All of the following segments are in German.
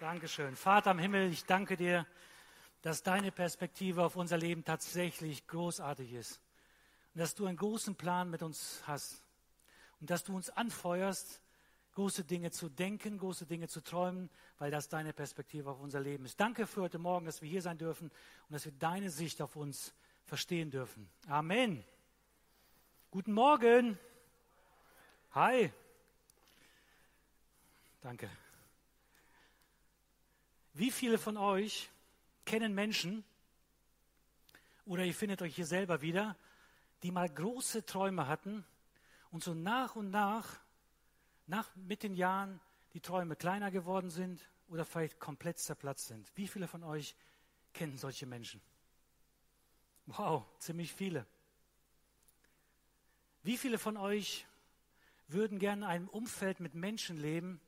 Dankeschön. Vater im Himmel, ich danke dir, dass deine Perspektive auf unser Leben tatsächlich großartig ist. Und dass du einen großen Plan mit uns hast. Und dass du uns anfeuerst, große Dinge zu denken, große Dinge zu träumen, weil das deine Perspektive auf unser Leben ist. Danke für heute Morgen, dass wir hier sein dürfen und dass wir deine Sicht auf uns verstehen dürfen. Amen. Guten Morgen. Hi. Danke. Wie viele von euch kennen Menschen, oder ihr findet euch hier selber wieder, die mal große Träume hatten und so nach und nach, nach mit den Jahren, die Träume kleiner geworden sind oder vielleicht komplett zerplatzt sind. Wie viele von euch kennen solche Menschen? Wow, ziemlich viele. Wie viele von euch würden gerne in einem Umfeld mit Menschen leben,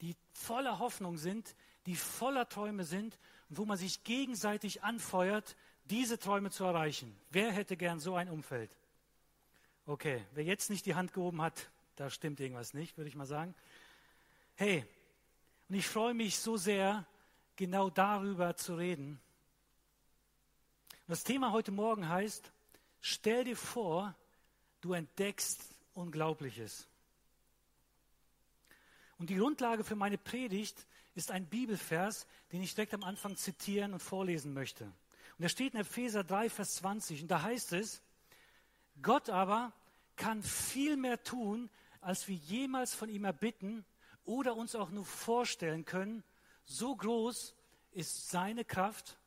die voller Hoffnung sind, die voller Träume sind und wo man sich gegenseitig anfeuert, diese Träume zu erreichen. Wer hätte gern so ein Umfeld? Okay, wer jetzt nicht die Hand gehoben hat, da stimmt irgendwas nicht, würde ich mal sagen. Hey, und ich freue mich so sehr, genau darüber zu reden. das Thema heute Morgen heißt, stell dir vor, du entdeckst Unglaubliches. Und die Grundlage für meine Predigt ist ein Bibelvers, den ich direkt am Anfang zitieren und vorlesen möchte. Und er steht in Epheser 3, Vers 20. Und da heißt es, Gott aber kann viel mehr tun, als wir jemals von ihm erbitten oder uns auch nur vorstellen können. So groß ist seine Kraft,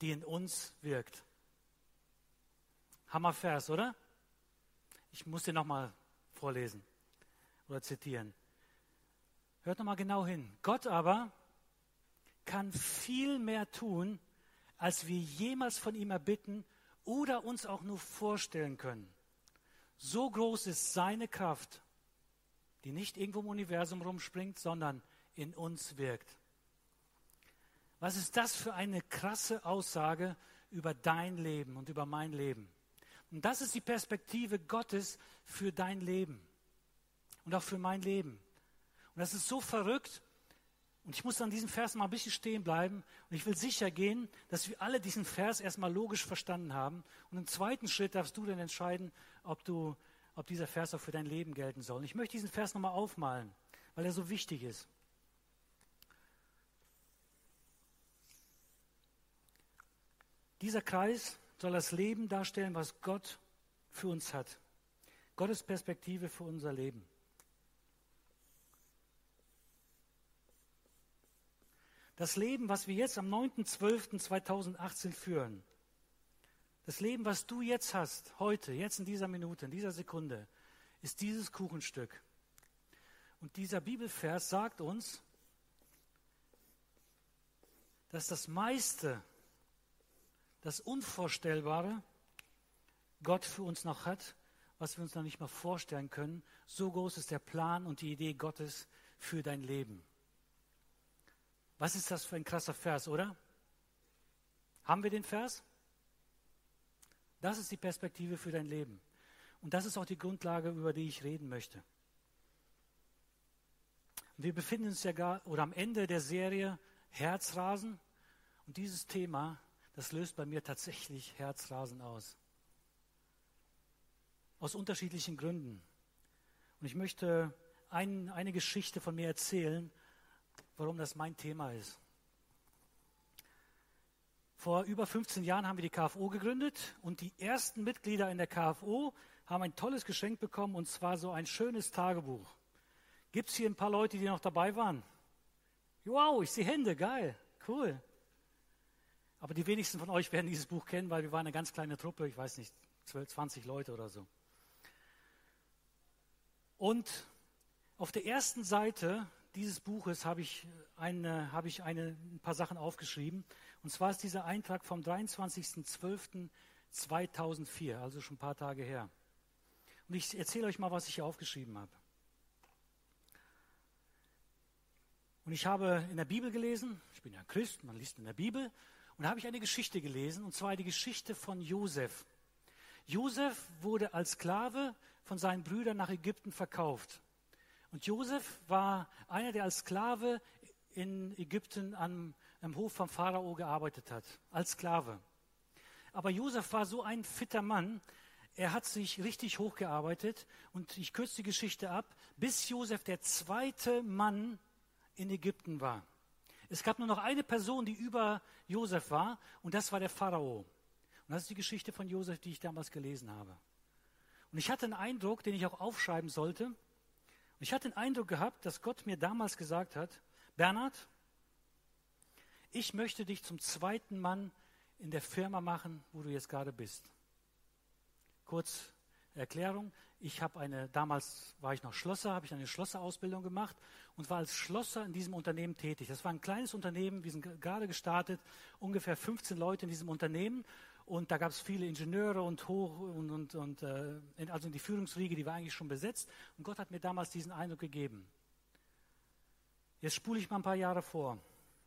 die in uns wirkt. Hammervers, oder? Ich muss den nochmal vorlesen oder zitieren. Hört nochmal genau hin. Gott aber kann viel mehr tun, als wir jemals von ihm erbitten oder uns auch nur vorstellen können. So groß ist seine Kraft, die nicht irgendwo im Universum rumspringt, sondern in uns wirkt. Was ist das für eine krasse Aussage über dein Leben und über mein Leben? Und das ist die Perspektive Gottes für dein Leben und auch für mein Leben. Und das ist so verrückt. Und ich muss an diesem Vers mal ein bisschen stehen bleiben. Und ich will sicher gehen, dass wir alle diesen Vers erstmal logisch verstanden haben. Und im zweiten Schritt darfst du dann entscheiden, ob, du, ob dieser Vers auch für dein Leben gelten soll. Und ich möchte diesen Vers nochmal aufmalen, weil er so wichtig ist. Dieser Kreis soll das Leben darstellen, was Gott für uns hat. Gottes Perspektive für unser Leben. Das Leben, was wir jetzt am 9.12.2018 führen, das Leben, was du jetzt hast, heute, jetzt in dieser Minute, in dieser Sekunde, ist dieses Kuchenstück. Und dieser Bibelvers sagt uns, dass das meiste, das Unvorstellbare, Gott für uns noch hat, was wir uns noch nicht mal vorstellen können. So groß ist der Plan und die Idee Gottes für dein Leben. Was ist das für ein krasser Vers, oder? Haben wir den Vers? Das ist die Perspektive für dein Leben. Und das ist auch die Grundlage, über die ich reden möchte. Und wir befinden uns ja gar oder am Ende der Serie Herzrasen. Und dieses Thema, das löst bei mir tatsächlich Herzrasen aus. Aus unterschiedlichen Gründen. Und ich möchte ein, eine Geschichte von mir erzählen, warum das mein Thema ist. Vor über 15 Jahren haben wir die KFO gegründet und die ersten Mitglieder in der KFO haben ein tolles Geschenk bekommen und zwar so ein schönes Tagebuch. Gibt es hier ein paar Leute, die noch dabei waren? Wow, ich sehe Hände, geil, cool. Aber die wenigsten von euch werden dieses Buch kennen, weil wir waren eine ganz kleine Truppe, ich weiß nicht, 12, 20 Leute oder so. Und auf der ersten Seite dieses Buches habe ich, eine, habe ich eine, ein paar Sachen aufgeschrieben. Und zwar ist dieser Eintrag vom 23.12.2004, also schon ein paar Tage her. Und ich erzähle euch mal, was ich hier aufgeschrieben habe. Und ich habe in der Bibel gelesen, ich bin ja Christ, man liest in der Bibel, und habe ich eine Geschichte gelesen, und zwar die Geschichte von Josef. Josef wurde als Sklave von seinen Brüdern nach Ägypten verkauft. Und Josef war einer, der als Sklave in Ägypten am, am Hof vom Pharao gearbeitet hat, als Sklave. Aber Josef war so ein fitter Mann, er hat sich richtig hochgearbeitet und ich kürze die Geschichte ab, bis Josef der zweite Mann in Ägypten war. Es gab nur noch eine Person, die über Josef war und das war der Pharao. Und das ist die Geschichte von Josef, die ich damals gelesen habe. Und ich hatte einen Eindruck, den ich auch aufschreiben sollte. Ich hatte den Eindruck gehabt, dass Gott mir damals gesagt hat, Bernhard, ich möchte dich zum zweiten Mann in der Firma machen, wo du jetzt gerade bist. Kurz Erklärung. Ich habe eine, damals war ich noch Schlosser, habe ich eine Schlosserausbildung gemacht und war als Schlosser in diesem Unternehmen tätig. Das war ein kleines Unternehmen, wir sind gerade gestartet, ungefähr 15 Leute in diesem Unternehmen und da gab es viele Ingenieure und hoch und, und, und äh, also die Führungsriege, die war eigentlich schon besetzt und Gott hat mir damals diesen Eindruck gegeben. Jetzt spule ich mal ein paar Jahre vor.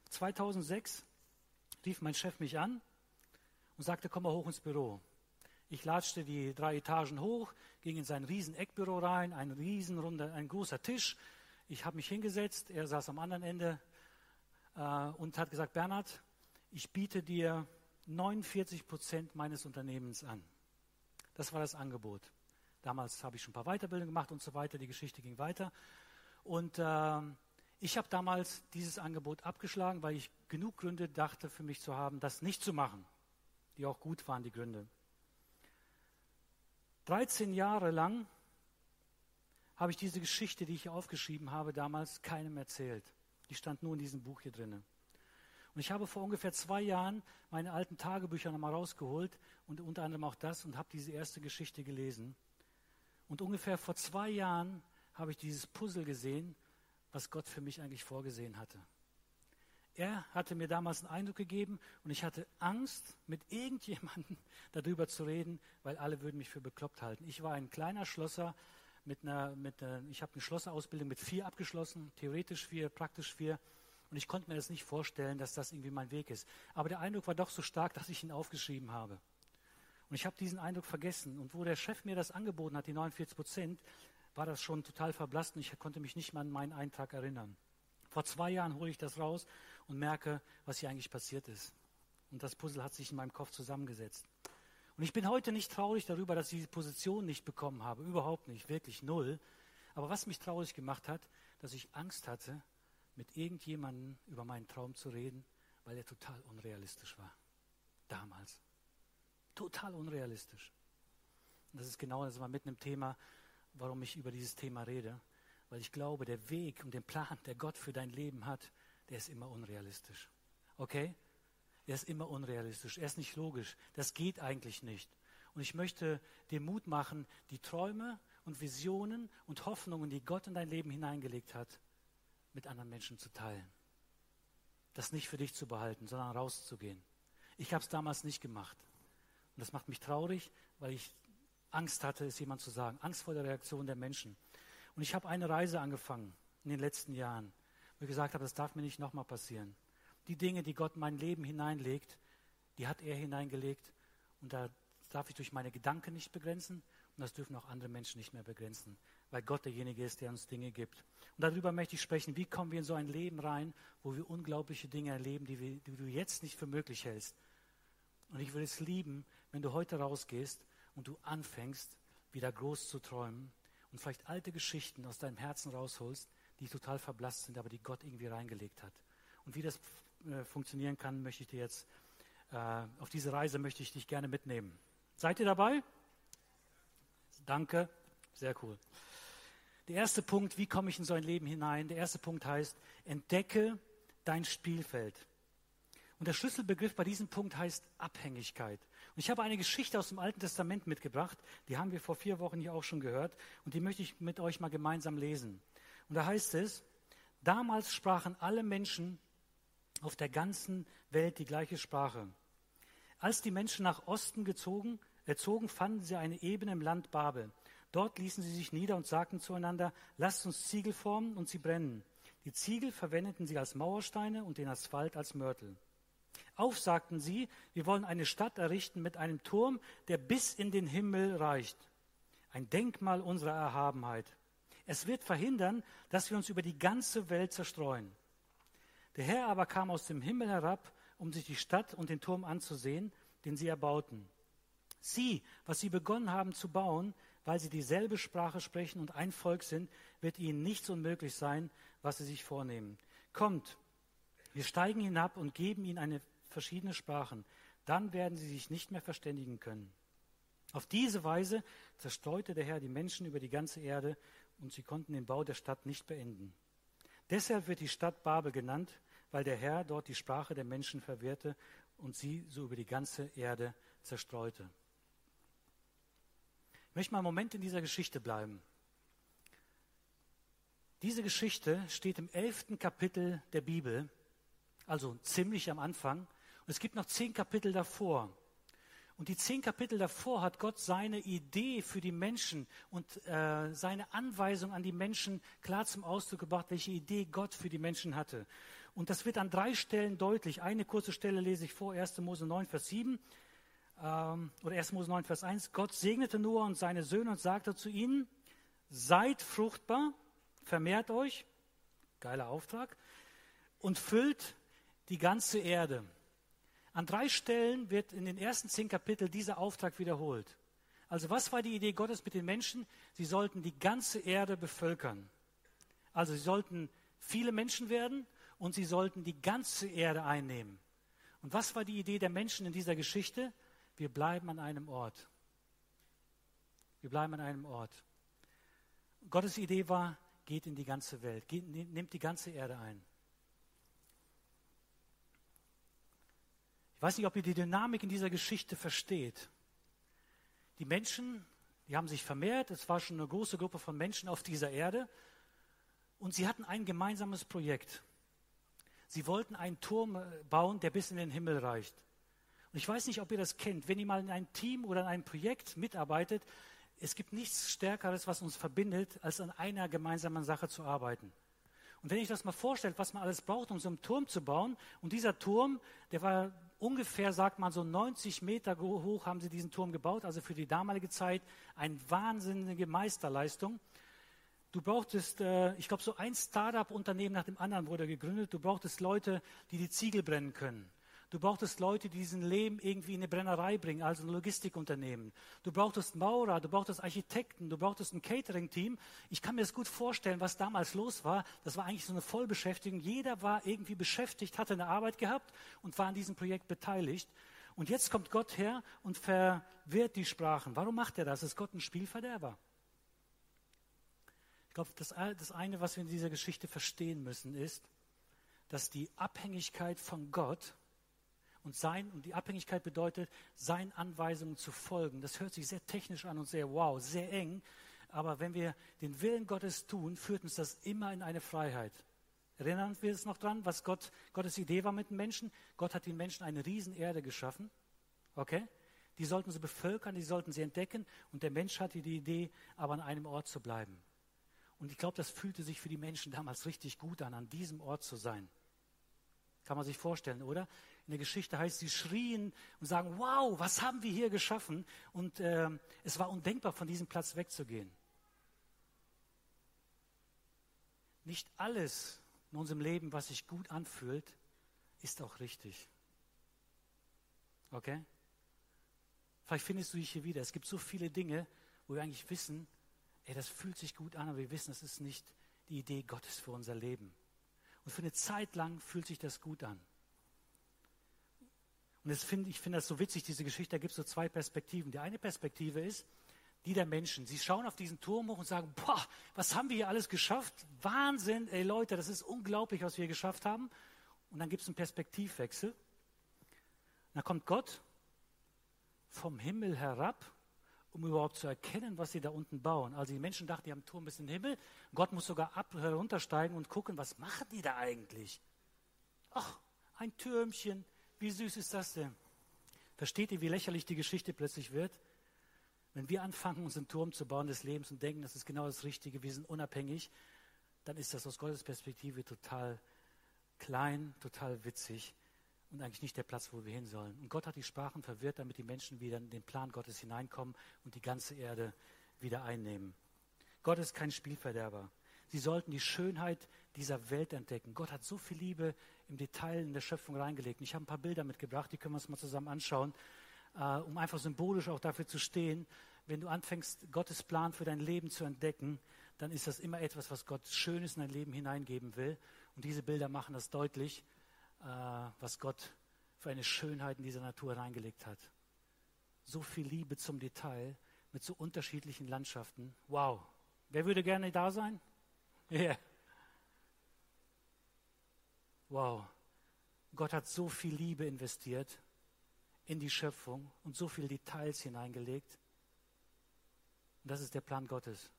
2006 rief mein Chef mich an und sagte, komm mal hoch ins Büro. Ich latschte die drei Etagen hoch, ging in sein riesen Eckbüro rein, ein riesenrunder, ein großer Tisch. Ich habe mich hingesetzt, er saß am anderen Ende äh, und hat gesagt, Bernhard, ich biete dir 49 Prozent meines Unternehmens an. Das war das Angebot. Damals habe ich schon ein paar Weiterbildungen gemacht und so weiter. Die Geschichte ging weiter. Und äh, ich habe damals dieses Angebot abgeschlagen, weil ich genug Gründe dachte für mich zu haben, das nicht zu machen. Die auch gut waren, die Gründe. 13 Jahre lang habe ich diese Geschichte, die ich aufgeschrieben habe, damals keinem erzählt. Die stand nur in diesem Buch hier drinnen. Und ich habe vor ungefähr zwei Jahren meine alten Tagebücher nochmal rausgeholt und unter anderem auch das und habe diese erste Geschichte gelesen. Und ungefähr vor zwei Jahren habe ich dieses Puzzle gesehen, was Gott für mich eigentlich vorgesehen hatte. Er hatte mir damals einen Eindruck gegeben und ich hatte Angst, mit irgendjemandem darüber zu reden, weil alle würden mich für bekloppt halten. Ich war ein kleiner Schlosser mit einer, mit einer ich habe eine Schlosserausbildung mit vier abgeschlossen, theoretisch vier, praktisch vier. Und ich konnte mir das nicht vorstellen, dass das irgendwie mein Weg ist. Aber der Eindruck war doch so stark, dass ich ihn aufgeschrieben habe. Und ich habe diesen Eindruck vergessen. Und wo der Chef mir das angeboten hat, die 49 Prozent, war das schon total verblasst und ich konnte mich nicht mehr an meinen Eintrag erinnern. Vor zwei Jahren hole ich das raus und merke, was hier eigentlich passiert ist. Und das Puzzle hat sich in meinem Kopf zusammengesetzt. Und ich bin heute nicht traurig darüber, dass ich diese Position nicht bekommen habe. Überhaupt nicht, wirklich null. Aber was mich traurig gemacht hat, dass ich Angst hatte, mit irgendjemandem über meinen Traum zu reden, weil er total unrealistisch war. Damals. Total unrealistisch. Und das ist genau das war mitten im Thema, warum ich über dieses Thema rede. Weil ich glaube, der Weg und den Plan, der Gott für dein Leben hat, der ist immer unrealistisch. Okay? Er ist immer unrealistisch. Er ist nicht logisch. Das geht eigentlich nicht. Und ich möchte dir Mut machen, die Träume und Visionen und Hoffnungen, die Gott in dein Leben hineingelegt hat, mit anderen Menschen zu teilen. Das nicht für dich zu behalten, sondern rauszugehen. Ich habe es damals nicht gemacht. Und das macht mich traurig, weil ich Angst hatte, es jemand zu sagen. Angst vor der Reaktion der Menschen. Und ich habe eine Reise angefangen in den letzten Jahren wo ich gesagt habe, das darf mir nicht nochmal passieren. Die Dinge, die Gott in mein Leben hineinlegt, die hat er hineingelegt und da darf ich durch meine Gedanken nicht begrenzen und das dürfen auch andere Menschen nicht mehr begrenzen, weil Gott derjenige ist, der uns Dinge gibt. Und darüber möchte ich sprechen, wie kommen wir in so ein Leben rein, wo wir unglaubliche Dinge erleben, die, wir, die du jetzt nicht für möglich hältst. Und ich würde es lieben, wenn du heute rausgehst und du anfängst, wieder groß zu träumen und vielleicht alte Geschichten aus deinem Herzen rausholst, die total verblasst sind, aber die Gott irgendwie reingelegt hat. Und wie das äh, funktionieren kann, möchte ich dir jetzt, äh, auf diese Reise möchte ich dich gerne mitnehmen. Seid ihr dabei? Danke, sehr cool. Der erste Punkt, wie komme ich in so ein Leben hinein? Der erste Punkt heißt, entdecke dein Spielfeld. Und der Schlüsselbegriff bei diesem Punkt heißt Abhängigkeit. Und ich habe eine Geschichte aus dem Alten Testament mitgebracht, die haben wir vor vier Wochen hier auch schon gehört, und die möchte ich mit euch mal gemeinsam lesen. Und da heißt es, damals sprachen alle Menschen auf der ganzen Welt die gleiche Sprache. Als die Menschen nach Osten gezogen, erzogen, fanden sie eine Ebene im Land Babel. Dort ließen sie sich nieder und sagten zueinander, lasst uns Ziegel formen und sie brennen. Die Ziegel verwendeten sie als Mauersteine und den Asphalt als Mörtel. Auf sagten sie, wir wollen eine Stadt errichten mit einem Turm, der bis in den Himmel reicht. Ein Denkmal unserer Erhabenheit. Es wird verhindern, dass wir uns über die ganze Welt zerstreuen. Der Herr aber kam aus dem Himmel herab, um sich die Stadt und den Turm anzusehen, den sie erbauten. Sie, was sie begonnen haben zu bauen, weil sie dieselbe Sprache sprechen und ein Volk sind, wird ihnen nichts unmöglich sein, was sie sich vornehmen. Kommt, wir steigen hinab und geben ihnen eine verschiedene Sprachen. Dann werden sie sich nicht mehr verständigen können. Auf diese Weise zerstreute der Herr die Menschen über die ganze Erde und sie konnten den Bau der Stadt nicht beenden. Deshalb wird die Stadt Babel genannt, weil der Herr dort die Sprache der Menschen verwirrte und sie so über die ganze Erde zerstreute. Ich möchte mal einen Moment in dieser Geschichte bleiben. Diese Geschichte steht im elften Kapitel der Bibel, also ziemlich am Anfang. Und es gibt noch zehn Kapitel davor. Und die zehn Kapitel davor hat Gott seine Idee für die Menschen und äh, seine Anweisung an die Menschen klar zum Ausdruck gebracht, welche Idee Gott für die Menschen hatte. Und das wird an drei Stellen deutlich. Eine kurze Stelle lese ich vor, 1. Mose 9, Vers 7 ähm, oder 1. Mose 9, Vers 1. Gott segnete Noah und seine Söhne und sagte zu ihnen, seid fruchtbar, vermehrt euch, geiler Auftrag, und füllt die ganze Erde. An drei Stellen wird in den ersten zehn Kapiteln dieser Auftrag wiederholt. Also was war die Idee Gottes mit den Menschen? Sie sollten die ganze Erde bevölkern. Also sie sollten viele Menschen werden und sie sollten die ganze Erde einnehmen. Und was war die Idee der Menschen in dieser Geschichte? Wir bleiben an einem Ort. Wir bleiben an einem Ort. Gottes Idee war, geht in die ganze Welt, geht, nimmt die ganze Erde ein. Ich weiß nicht, ob ihr die Dynamik in dieser Geschichte versteht. Die Menschen, die haben sich vermehrt, es war schon eine große Gruppe von Menschen auf dieser Erde und sie hatten ein gemeinsames Projekt. Sie wollten einen Turm äh, bauen, der bis in den Himmel reicht. Und ich weiß nicht, ob ihr das kennt. Wenn ihr mal in einem Team oder in einem Projekt mitarbeitet, es gibt nichts Stärkeres, was uns verbindet, als an einer gemeinsamen Sache zu arbeiten. Und wenn ich das mal vorstelle, was man alles braucht, um so einen Turm zu bauen, und dieser Turm, der war ungefähr, sagt man, so 90 Meter hoch haben sie diesen Turm gebaut, also für die damalige Zeit eine wahnsinnige Meisterleistung. Du brauchtest, äh, ich glaube, so ein Start-up-Unternehmen nach dem anderen wurde gegründet. Du brauchtest Leute, die die Ziegel brennen können. Du brauchtest Leute, die diesen Lehm irgendwie in eine Brennerei bringen, also ein Logistikunternehmen. Du brauchtest Maurer, du brauchtest Architekten, du brauchtest ein Catering-Team. Ich kann mir das gut vorstellen, was damals los war. Das war eigentlich so eine Vollbeschäftigung. Jeder war irgendwie beschäftigt, hatte eine Arbeit gehabt und war an diesem Projekt beteiligt. Und jetzt kommt Gott her und verwirrt die Sprachen. Warum macht er das? Ist Gott ein Spielverderber? Ich glaube, das, das eine, was wir in dieser Geschichte verstehen müssen, ist, dass die Abhängigkeit von Gott und sein, und die Abhängigkeit bedeutet, seinen Anweisungen zu folgen. Das hört sich sehr technisch an und sehr wow, sehr eng. Aber wenn wir den Willen Gottes tun, führt uns das immer in eine Freiheit. Erinnern wir uns noch dran, was Gott, Gottes Idee war mit den Menschen? Gott hat den Menschen eine Riesenerde geschaffen. Okay? Die sollten sie bevölkern, die sollten sie entdecken. Und der Mensch hatte die Idee, aber an einem Ort zu bleiben. Und ich glaube, das fühlte sich für die Menschen damals richtig gut an, an diesem Ort zu sein. Kann man sich vorstellen, oder? In der Geschichte heißt, sie schrien und sagen, wow, was haben wir hier geschaffen? Und äh, es war undenkbar, von diesem Platz wegzugehen. Nicht alles in unserem Leben, was sich gut anfühlt, ist auch richtig. Okay? Vielleicht findest du dich hier wieder. Es gibt so viele Dinge, wo wir eigentlich wissen, ey, das fühlt sich gut an, aber wir wissen, das ist nicht die Idee Gottes für unser Leben. Und für eine Zeit lang fühlt sich das gut an. Und find, ich finde das so witzig, diese Geschichte, da gibt es so zwei Perspektiven. Die eine Perspektive ist die der Menschen. Sie schauen auf diesen Turm hoch und sagen, boah, was haben wir hier alles geschafft? Wahnsinn, ey Leute, das ist unglaublich, was wir geschafft haben. Und dann gibt es einen Perspektivwechsel. Und dann kommt Gott vom Himmel herab um überhaupt zu erkennen, was sie da unten bauen. Also die Menschen dachten, die haben einen Turm bis in den Himmel. Gott muss sogar ab, heruntersteigen und gucken, was machen die da eigentlich? Ach, ein Türmchen. Wie süß ist das denn? Versteht ihr, wie lächerlich die Geschichte plötzlich wird? Wenn wir anfangen, unseren Turm zu bauen des Lebens und denken, das ist genau das Richtige, wir sind unabhängig, dann ist das aus Gottes Perspektive total klein, total witzig und eigentlich nicht der Platz, wo wir hin sollen. Und Gott hat die Sprachen verwirrt, damit die Menschen wieder in den Plan Gottes hineinkommen und die ganze Erde wieder einnehmen. Gott ist kein Spielverderber. Sie sollten die Schönheit dieser Welt entdecken. Gott hat so viel Liebe im Detail in der Schöpfung reingelegt. Und ich habe ein paar Bilder mitgebracht, die können wir uns mal zusammen anschauen, äh, um einfach symbolisch auch dafür zu stehen. Wenn du anfängst, Gottes Plan für dein Leben zu entdecken, dann ist das immer etwas, was Gott Schönes in dein Leben hineingeben will. Und diese Bilder machen das deutlich, äh, was Gott für eine Schönheit in dieser Natur reingelegt hat. So viel Liebe zum Detail mit so unterschiedlichen Landschaften. Wow. Wer würde gerne da sein? Yeah. Wow. Gott hat so viel Liebe investiert in die Schöpfung und so viele Details hineingelegt. Und das ist der Plan Gottes.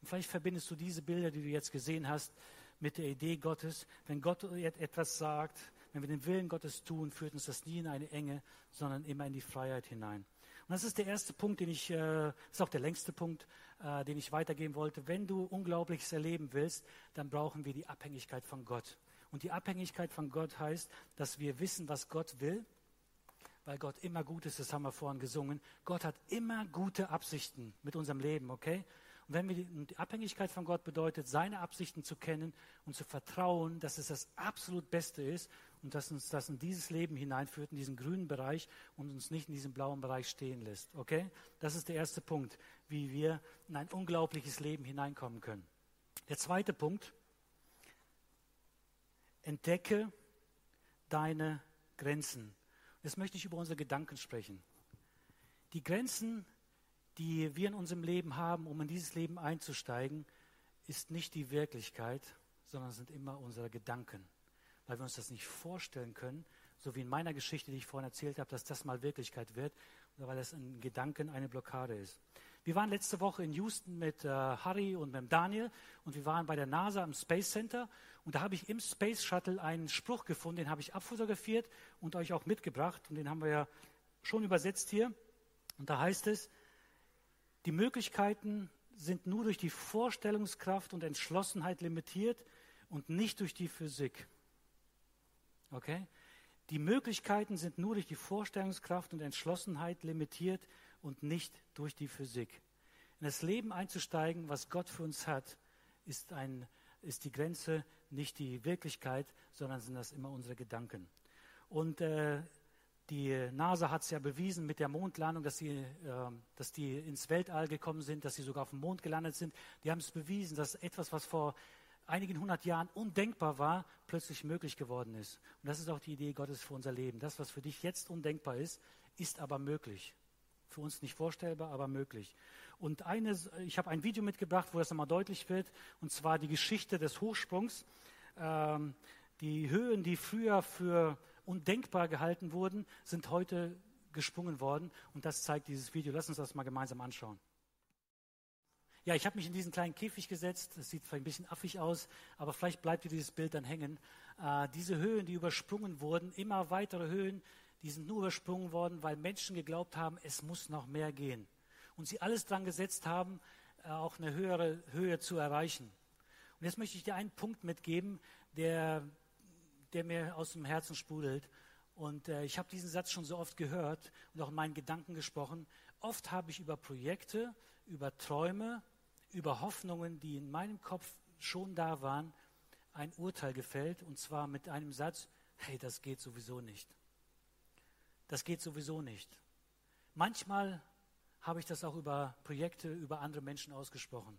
Und vielleicht verbindest du diese Bilder, die du jetzt gesehen hast, mit der Idee Gottes. Wenn Gott etwas sagt, wenn wir den Willen Gottes tun, führt uns das nie in eine Enge, sondern immer in die Freiheit hinein. Und das ist der erste Punkt, den ich, äh, ist auch der längste Punkt, äh, den ich weitergeben wollte. Wenn du Unglaubliches erleben willst, dann brauchen wir die Abhängigkeit von Gott. Und die Abhängigkeit von Gott heißt, dass wir wissen, was Gott will, weil Gott immer gut ist, das haben wir vorhin gesungen. Gott hat immer gute Absichten mit unserem Leben, okay? Und wenn wir die Abhängigkeit von Gott bedeutet, seine Absichten zu kennen und zu vertrauen, dass es das absolut Beste ist und dass uns das in dieses Leben hineinführt, in diesen grünen Bereich und uns nicht in diesem blauen Bereich stehen lässt. Okay? Das ist der erste Punkt, wie wir in ein unglaubliches Leben hineinkommen können. Der zweite Punkt, entdecke deine Grenzen. Jetzt möchte ich über unsere Gedanken sprechen. Die Grenzen die wir in unserem Leben haben, um in dieses Leben einzusteigen, ist nicht die Wirklichkeit, sondern sind immer unsere Gedanken. Weil wir uns das nicht vorstellen können, so wie in meiner Geschichte, die ich vorhin erzählt habe, dass das mal Wirklichkeit wird, oder weil das in Gedanken eine Blockade ist. Wir waren letzte Woche in Houston mit äh, Harry und mit Daniel und wir waren bei der NASA im Space Center und da habe ich im Space Shuttle einen Spruch gefunden, den habe ich abfotografiert und euch auch mitgebracht und den haben wir ja schon übersetzt hier. Und da heißt es, die Möglichkeiten sind nur durch die Vorstellungskraft und Entschlossenheit limitiert und nicht durch die Physik. Okay? Die Möglichkeiten sind nur durch die Vorstellungskraft und Entschlossenheit limitiert und nicht durch die Physik. In das Leben einzusteigen, was Gott für uns hat, ist, ein, ist die Grenze nicht die Wirklichkeit, sondern sind das immer unsere Gedanken. Und äh, die NASA hat es ja bewiesen mit der Mondlandung, dass sie, äh, dass die ins Weltall gekommen sind, dass sie sogar auf dem Mond gelandet sind. Die haben es bewiesen, dass etwas, was vor einigen hundert Jahren undenkbar war, plötzlich möglich geworden ist. Und das ist auch die Idee Gottes für unser Leben. Das, was für dich jetzt undenkbar ist, ist aber möglich. Für uns nicht vorstellbar, aber möglich. Und eine, ich habe ein Video mitgebracht, wo das nochmal deutlich wird, und zwar die Geschichte des Hochsprungs. Ähm, die Höhen, die früher für undenkbar gehalten wurden, sind heute gesprungen worden. Und das zeigt dieses Video. Lass uns das mal gemeinsam anschauen. Ja, ich habe mich in diesen kleinen Käfig gesetzt. Das sieht vielleicht ein bisschen affig aus, aber vielleicht bleibt dir dieses Bild dann hängen. Äh, diese Höhen, die übersprungen wurden, immer weitere Höhen, die sind nur übersprungen worden, weil Menschen geglaubt haben, es muss noch mehr gehen. Und sie alles dran gesetzt haben, äh, auch eine höhere Höhe zu erreichen. Und jetzt möchte ich dir einen Punkt mitgeben, der der mir aus dem Herzen sprudelt. Und äh, ich habe diesen Satz schon so oft gehört und auch in meinen Gedanken gesprochen. Oft habe ich über Projekte, über Träume, über Hoffnungen, die in meinem Kopf schon da waren, ein Urteil gefällt. Und zwar mit einem Satz, hey, das geht sowieso nicht. Das geht sowieso nicht. Manchmal habe ich das auch über Projekte, über andere Menschen ausgesprochen.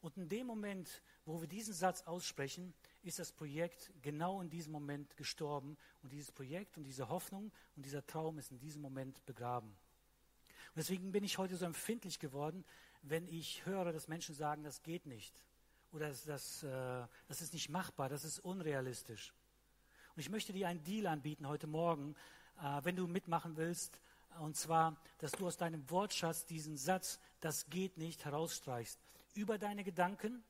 Und in dem Moment, wo wir diesen Satz aussprechen, ist das Projekt genau in diesem Moment gestorben. Und dieses Projekt und diese Hoffnung und dieser Traum ist in diesem Moment begraben. Und deswegen bin ich heute so empfindlich geworden, wenn ich höre, dass Menschen sagen, das geht nicht. Oder das, das, äh, das ist nicht machbar, das ist unrealistisch. Und ich möchte dir einen Deal anbieten heute Morgen, äh, wenn du mitmachen willst. Und zwar, dass du aus deinem Wortschatz diesen Satz, das geht nicht, herausstreichst über deine Gedanken,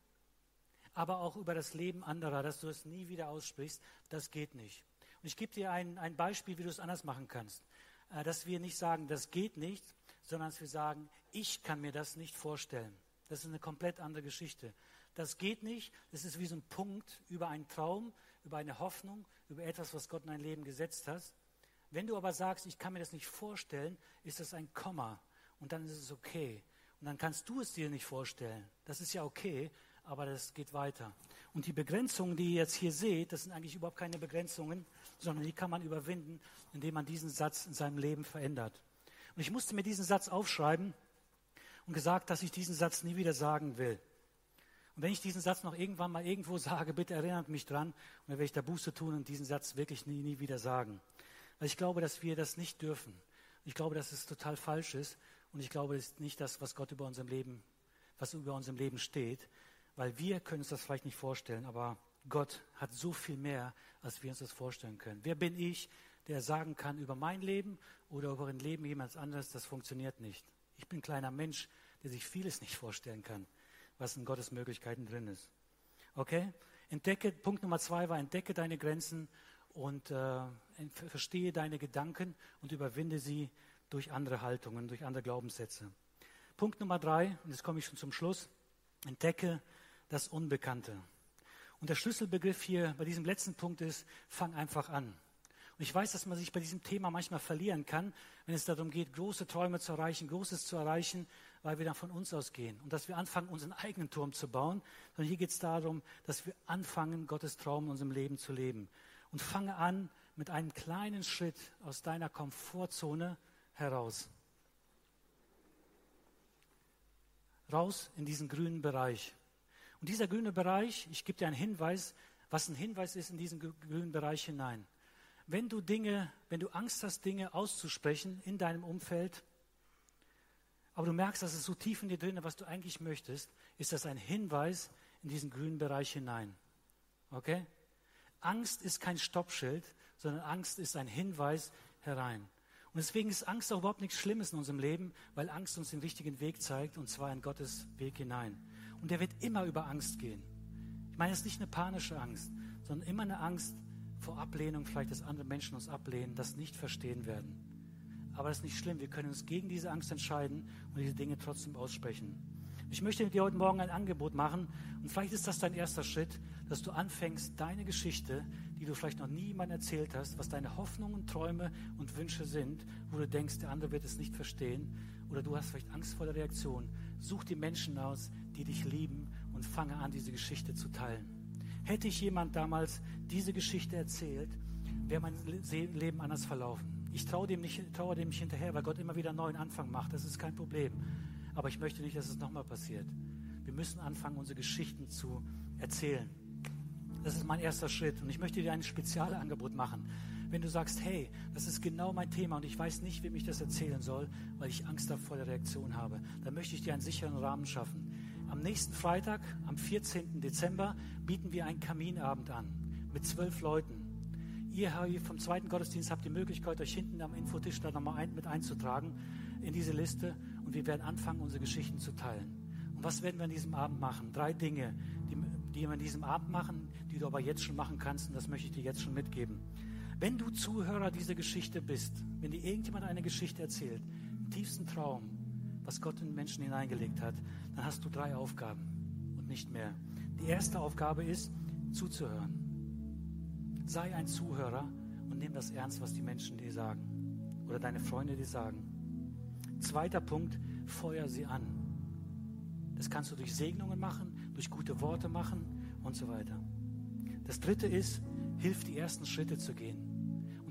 aber auch über das Leben anderer, dass du es nie wieder aussprichst, das geht nicht. Und ich gebe dir ein, ein Beispiel, wie du es anders machen kannst. Äh, dass wir nicht sagen, das geht nicht, sondern dass wir sagen, ich kann mir das nicht vorstellen. Das ist eine komplett andere Geschichte. Das geht nicht, das ist wie so ein Punkt über einen Traum, über eine Hoffnung, über etwas, was Gott in dein Leben gesetzt hat. Wenn du aber sagst, ich kann mir das nicht vorstellen, ist das ein Komma und dann ist es okay. Und dann kannst du es dir nicht vorstellen. Das ist ja okay. Aber das geht weiter. Und die Begrenzungen, die ihr jetzt hier seht, das sind eigentlich überhaupt keine Begrenzungen, sondern die kann man überwinden, indem man diesen Satz in seinem Leben verändert. Und ich musste mir diesen Satz aufschreiben und gesagt, dass ich diesen Satz nie wieder sagen will. Und wenn ich diesen Satz noch irgendwann mal irgendwo sage, bitte erinnert mich dran, und dann werde ich da Buße tun und diesen Satz wirklich nie, nie wieder sagen. Weil ich glaube, dass wir das nicht dürfen. Ich glaube, dass es total falsch ist. Und ich glaube, es ist nicht das, was Gott über unserem Leben, was über unserem Leben steht. Weil wir können uns das vielleicht nicht vorstellen, aber Gott hat so viel mehr, als wir uns das vorstellen können. Wer bin ich, der sagen kann über mein Leben oder über ein Leben jemand anderes, das funktioniert nicht. Ich bin ein kleiner Mensch, der sich vieles nicht vorstellen kann, was in Gottes Möglichkeiten drin ist. Okay? Entdecke, Punkt Nummer zwei war, entdecke deine Grenzen und äh, verstehe deine Gedanken und überwinde sie durch andere Haltungen, durch andere Glaubenssätze. Punkt Nummer drei, und jetzt komme ich schon zum Schluss, entdecke das Unbekannte. Und der Schlüsselbegriff hier bei diesem letzten Punkt ist, fang einfach an. Und ich weiß, dass man sich bei diesem Thema manchmal verlieren kann, wenn es darum geht, große Träume zu erreichen, Großes zu erreichen, weil wir dann von uns ausgehen und dass wir anfangen, unseren eigenen Turm zu bauen. Sondern hier geht es darum, dass wir anfangen, Gottes Traum in unserem Leben zu leben. Und fange an mit einem kleinen Schritt aus deiner Komfortzone heraus. Raus in diesen grünen Bereich. Und dieser grüne Bereich, ich gebe dir einen Hinweis, was ein Hinweis ist in diesen grünen Bereich hinein. Wenn du Dinge, wenn du Angst hast, Dinge auszusprechen in deinem Umfeld, aber du merkst, dass es so tief in dir drin ist, was du eigentlich möchtest, ist das ein Hinweis in diesen grünen Bereich hinein. Okay? Angst ist kein Stoppschild, sondern Angst ist ein Hinweis herein. Und deswegen ist Angst auch überhaupt nichts Schlimmes in unserem Leben, weil Angst uns den richtigen Weg zeigt, und zwar in Gottes Weg hinein. Und der wird immer über Angst gehen. Ich meine, es ist nicht eine panische Angst, sondern immer eine Angst, vor Ablehnung, vielleicht, dass andere Menschen uns ablehnen, das nicht verstehen werden. Aber das ist nicht schlimm. Wir können uns gegen diese Angst entscheiden und diese Dinge trotzdem aussprechen. Ich möchte dir heute Morgen ein Angebot machen und vielleicht ist das dein erster Schritt, dass du anfängst, deine Geschichte, die du vielleicht noch niemandem erzählt hast, was deine Hoffnungen, Träume und Wünsche sind, wo du denkst, der andere wird es nicht verstehen oder du hast vielleicht Angst vor der Reaktion. Such die Menschen aus, die dich lieben und fange an, diese Geschichte zu teilen. Hätte ich jemand damals diese Geschichte erzählt, wäre mein Leben anders verlaufen. Ich traue dem, nicht, dem nicht hinterher, weil Gott immer wieder einen neuen Anfang macht. Das ist kein Problem. Aber ich möchte nicht, dass es nochmal passiert. Wir müssen anfangen, unsere Geschichten zu erzählen. Das ist mein erster Schritt. Und ich möchte dir ein Spezialangebot machen. Wenn du sagst, hey, das ist genau mein Thema und ich weiß nicht, wem ich das erzählen soll, weil ich Angst vor der Reaktion habe, dann möchte ich dir einen sicheren Rahmen schaffen. Am nächsten Freitag, am 14. Dezember, bieten wir einen Kaminabend an mit zwölf Leuten. Ihr vom zweiten Gottesdienst habt die Möglichkeit, euch hinten am Infotisch da nochmal ein, mit einzutragen in diese Liste und wir werden anfangen, unsere Geschichten zu teilen. Und was werden wir an diesem Abend machen? Drei Dinge, die, die wir an diesem Abend machen, die du aber jetzt schon machen kannst und das möchte ich dir jetzt schon mitgeben. Wenn du Zuhörer dieser Geschichte bist, wenn dir irgendjemand eine Geschichte erzählt, im tiefsten Traum, was Gott in Menschen hineingelegt hat, dann hast du drei Aufgaben und nicht mehr. Die erste Aufgabe ist, zuzuhören. Sei ein Zuhörer und nimm das ernst, was die Menschen dir sagen oder deine Freunde dir sagen. Zweiter Punkt, feuer sie an. Das kannst du durch Segnungen machen, durch gute Worte machen und so weiter. Das dritte ist, hilf die ersten Schritte zu gehen.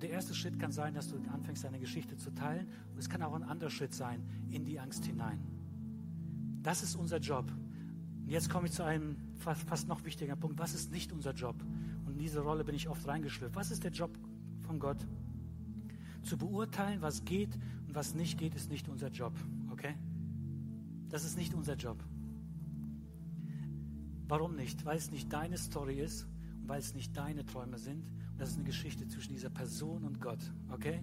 Der erste Schritt kann sein, dass du anfängst, deine Geschichte zu teilen. Und es kann auch ein anderer Schritt sein, in die Angst hinein. Das ist unser Job. Und jetzt komme ich zu einem fast, noch wichtiger Punkt. Was ist nicht unser Job? Und in diese Rolle bin ich oft reingeschlüpft. Was ist der Job von Gott? Zu beurteilen, was geht und was nicht geht, ist nicht unser Job. Okay? Das ist nicht unser Job. Warum nicht? Weil es nicht deine Story ist und weil es nicht deine Träume sind. Das ist eine Geschichte zwischen dieser Person und Gott. Okay?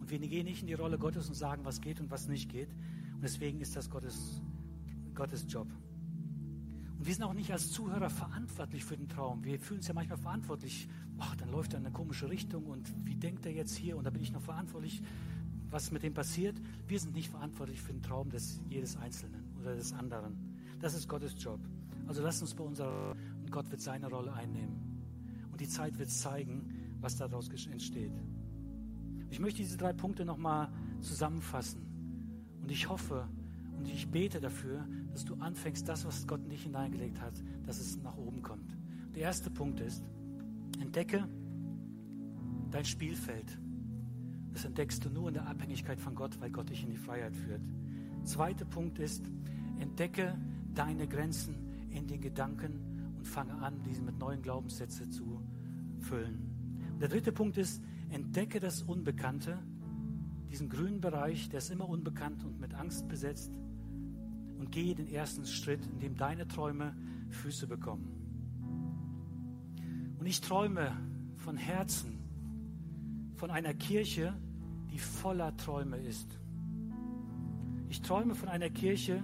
Und wir gehen nicht in die Rolle Gottes und sagen, was geht und was nicht geht. Und deswegen ist das Gottes Gottes Job. Und wir sind auch nicht als Zuhörer verantwortlich für den Traum. Wir fühlen uns ja manchmal verantwortlich. Ach, dann läuft er in eine komische Richtung und wie denkt er jetzt hier? Und da bin ich noch verantwortlich, was mit dem passiert. Wir sind nicht verantwortlich für den Traum des jedes Einzelnen oder des anderen. Das ist Gottes Job. Also lass uns bei unserer und Gott wird seine Rolle einnehmen. Und die Zeit wird zeigen, was daraus entsteht. Ich möchte diese drei Punkte nochmal zusammenfassen. Und ich hoffe, Und ich bete dafür, dass du anfängst, das, was Gott in dich hineingelegt hat, dass es nach oben kommt. Der erste Punkt ist, entdecke dein Spielfeld. Das entdeckst du nur in der Abhängigkeit von Gott, weil Gott dich in die Freiheit führt. Zweiter Punkt ist, entdecke deine Grenzen in den Gedanken fange an, diese mit neuen Glaubenssätzen zu füllen. Und der dritte Punkt ist, entdecke das Unbekannte, diesen grünen Bereich, der ist immer unbekannt und mit Angst besetzt und gehe den ersten Schritt, in dem deine Träume Füße bekommen. Und ich träume von Herzen, von einer Kirche, die voller Träume ist. Ich träume von einer Kirche,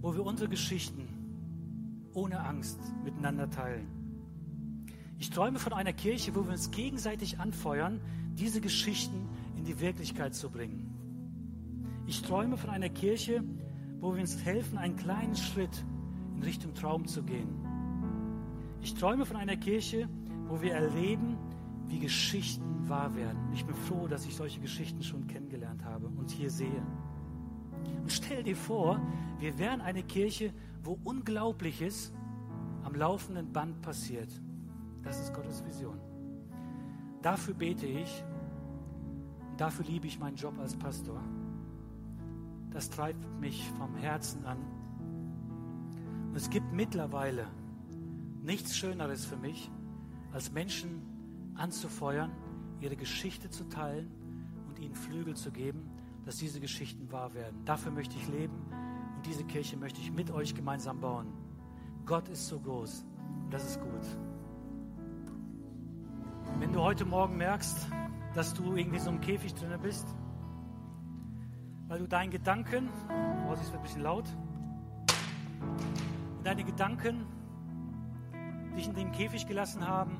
wo wir unsere Geschichten ohne Angst miteinander teilen. Ich träume von einer Kirche, wo wir uns gegenseitig anfeuern, diese Geschichten in die Wirklichkeit zu bringen. Ich träume von einer Kirche, wo wir uns helfen, einen kleinen Schritt in Richtung Traum zu gehen. Ich träume von einer Kirche, wo wir erleben, wie Geschichten wahr werden. Ich bin froh, dass ich solche Geschichten schon kennengelernt habe und hier sehe. Und stell dir vor, wir wären eine Kirche, wo Unglaubliches am laufenden Band passiert. Das ist Gottes Vision. Dafür bete ich und dafür liebe ich meinen Job als Pastor. Das treibt mich vom Herzen an. Und es gibt mittlerweile nichts Schöneres für mich, als Menschen anzufeuern, ihre Geschichte zu teilen und ihnen Flügel zu geben, dass diese Geschichten wahr werden. Dafür möchte ich leben diese Kirche möchte ich mit euch gemeinsam bauen. Gott ist so groß das ist gut. Wenn du heute Morgen merkst, dass du irgendwie so im Käfig drin bist, weil du deinen Gedanken, oh, es wird ein bisschen laut, deine Gedanken dich in den Käfig gelassen haben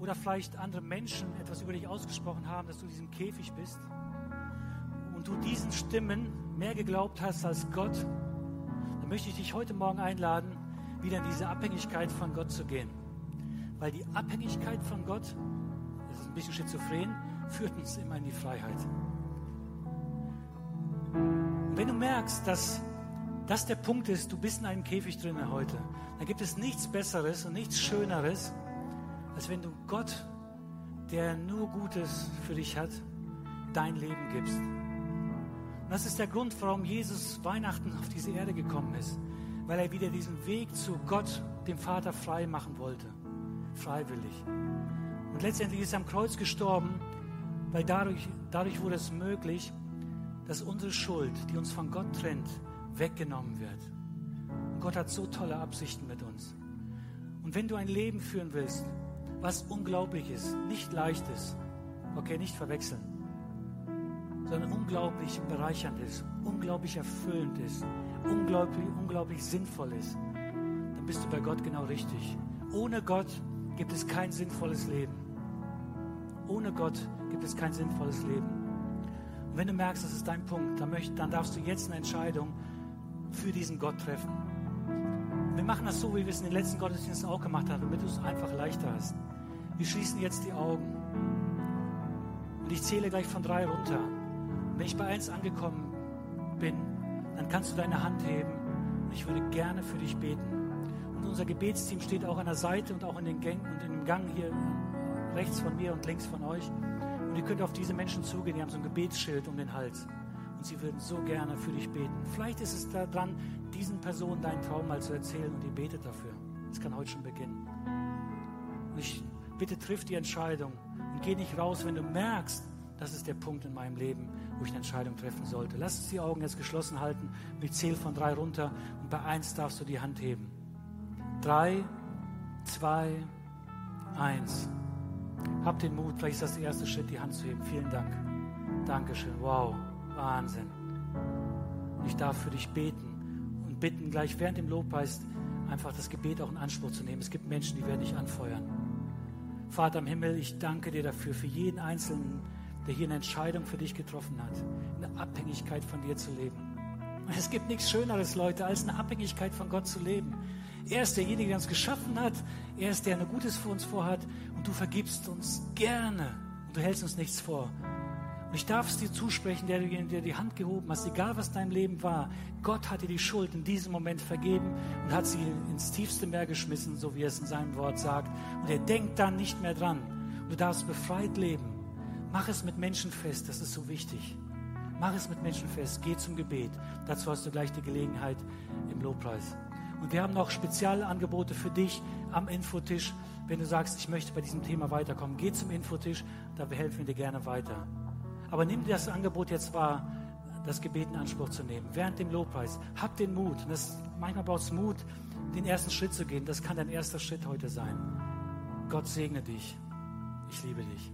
oder vielleicht andere Menschen etwas über dich ausgesprochen haben, dass du in diesem Käfig bist und du diesen Stimmen mehr geglaubt hast als Gott, dann möchte ich dich heute Morgen einladen, wieder in diese Abhängigkeit von Gott zu gehen. Weil die Abhängigkeit von Gott, das ist ein bisschen schizophren, führt uns immer in die Freiheit. Und wenn du merkst, dass das der Punkt ist, du bist in einem Käfig drin heute, dann gibt es nichts Besseres und nichts Schöneres, als wenn du Gott, der nur Gutes für dich hat, dein Leben gibst. Das ist der Grund, warum Jesus Weihnachten auf diese Erde gekommen ist, weil er wieder diesen Weg zu Gott, dem Vater, frei machen wollte. Freiwillig. Und letztendlich ist er am Kreuz gestorben, weil dadurch, dadurch wurde es möglich, dass unsere Schuld, die uns von Gott trennt, weggenommen wird. Und Gott hat so tolle Absichten mit uns. Und wenn du ein Leben führen willst, was unglaublich ist, nicht leicht ist, okay, nicht verwechseln, sondern unglaublich bereichernd ist, unglaublich erfüllend ist, unglaublich, unglaublich sinnvoll ist, dann bist du bei Gott genau richtig. Ohne Gott gibt es kein sinnvolles Leben. Ohne Gott gibt es kein sinnvolles Leben. Und wenn du merkst, das ist dein Punkt, dann, möcht, dann darfst du jetzt eine Entscheidung für diesen Gott treffen. Wir machen das so, wie wir es in den letzten Gottesdiensten auch gemacht haben, damit du es einfach leichter hast. Wir schließen jetzt die Augen. Und ich zähle gleich von drei runter. Wenn ich bei eins angekommen bin, dann kannst du deine Hand heben. Und ich würde gerne für dich beten. Und unser Gebetsteam steht auch an der Seite und auch in den Gängen und in dem Gang hier rechts von mir und links von euch. Und ihr könnt auf diese Menschen zugehen, die haben so ein Gebetsschild um den Hals. Und sie würden so gerne für dich beten. Vielleicht ist es daran, diesen Personen deinen Traum mal zu erzählen und ihr betet dafür. Das kann heute schon beginnen. Und ich bitte triff die Entscheidung und geh nicht raus, wenn du merkst, das ist der Punkt in meinem Leben, wo ich eine Entscheidung treffen sollte. Lass uns die Augen jetzt geschlossen halten und ich zähle von drei runter und bei eins darfst du die Hand heben. Drei, zwei, eins. Hab den Mut, vielleicht ist das der erste Schritt, die Hand zu heben. Vielen Dank. Dankeschön. Wow, Wahnsinn. Und ich darf für dich beten und bitten, gleich während dem Lobpreis einfach das Gebet auch in Anspruch zu nehmen. Es gibt Menschen, die werden dich anfeuern. Vater im Himmel, ich danke dir dafür, für jeden Einzelnen, der hier eine Entscheidung für dich getroffen hat, eine Abhängigkeit von dir zu leben. Es gibt nichts Schöneres, Leute, als eine Abhängigkeit von Gott zu leben. Er ist derjenige, der uns geschaffen hat. Er ist der, der Gutes für uns vorhat. Und du vergibst uns gerne. Und du hältst uns nichts vor. Und ich darf es dir zusprechen, der dir die Hand gehoben hast, egal was dein Leben war. Gott hat dir die Schuld in diesem Moment vergeben und hat sie ins tiefste Meer geschmissen, so wie er es in seinem Wort sagt. Und er denkt dann nicht mehr dran. Und du darfst befreit leben. Mach es mit Menschen fest, das ist so wichtig. Mach es mit Menschen fest, geh zum Gebet. Dazu hast du gleich die Gelegenheit im Lobpreis. Und wir haben noch Spezialangebote für dich am Infotisch. Wenn du sagst, ich möchte bei diesem Thema weiterkommen, geh zum Infotisch, da helfen wir dir gerne weiter. Aber nimm dir das Angebot jetzt wahr, das Gebet in Anspruch zu nehmen, während dem Lobpreis. Hab den Mut. Das, manchmal braucht es Mut, den ersten Schritt zu gehen. Das kann dein erster Schritt heute sein. Gott segne dich. Ich liebe dich.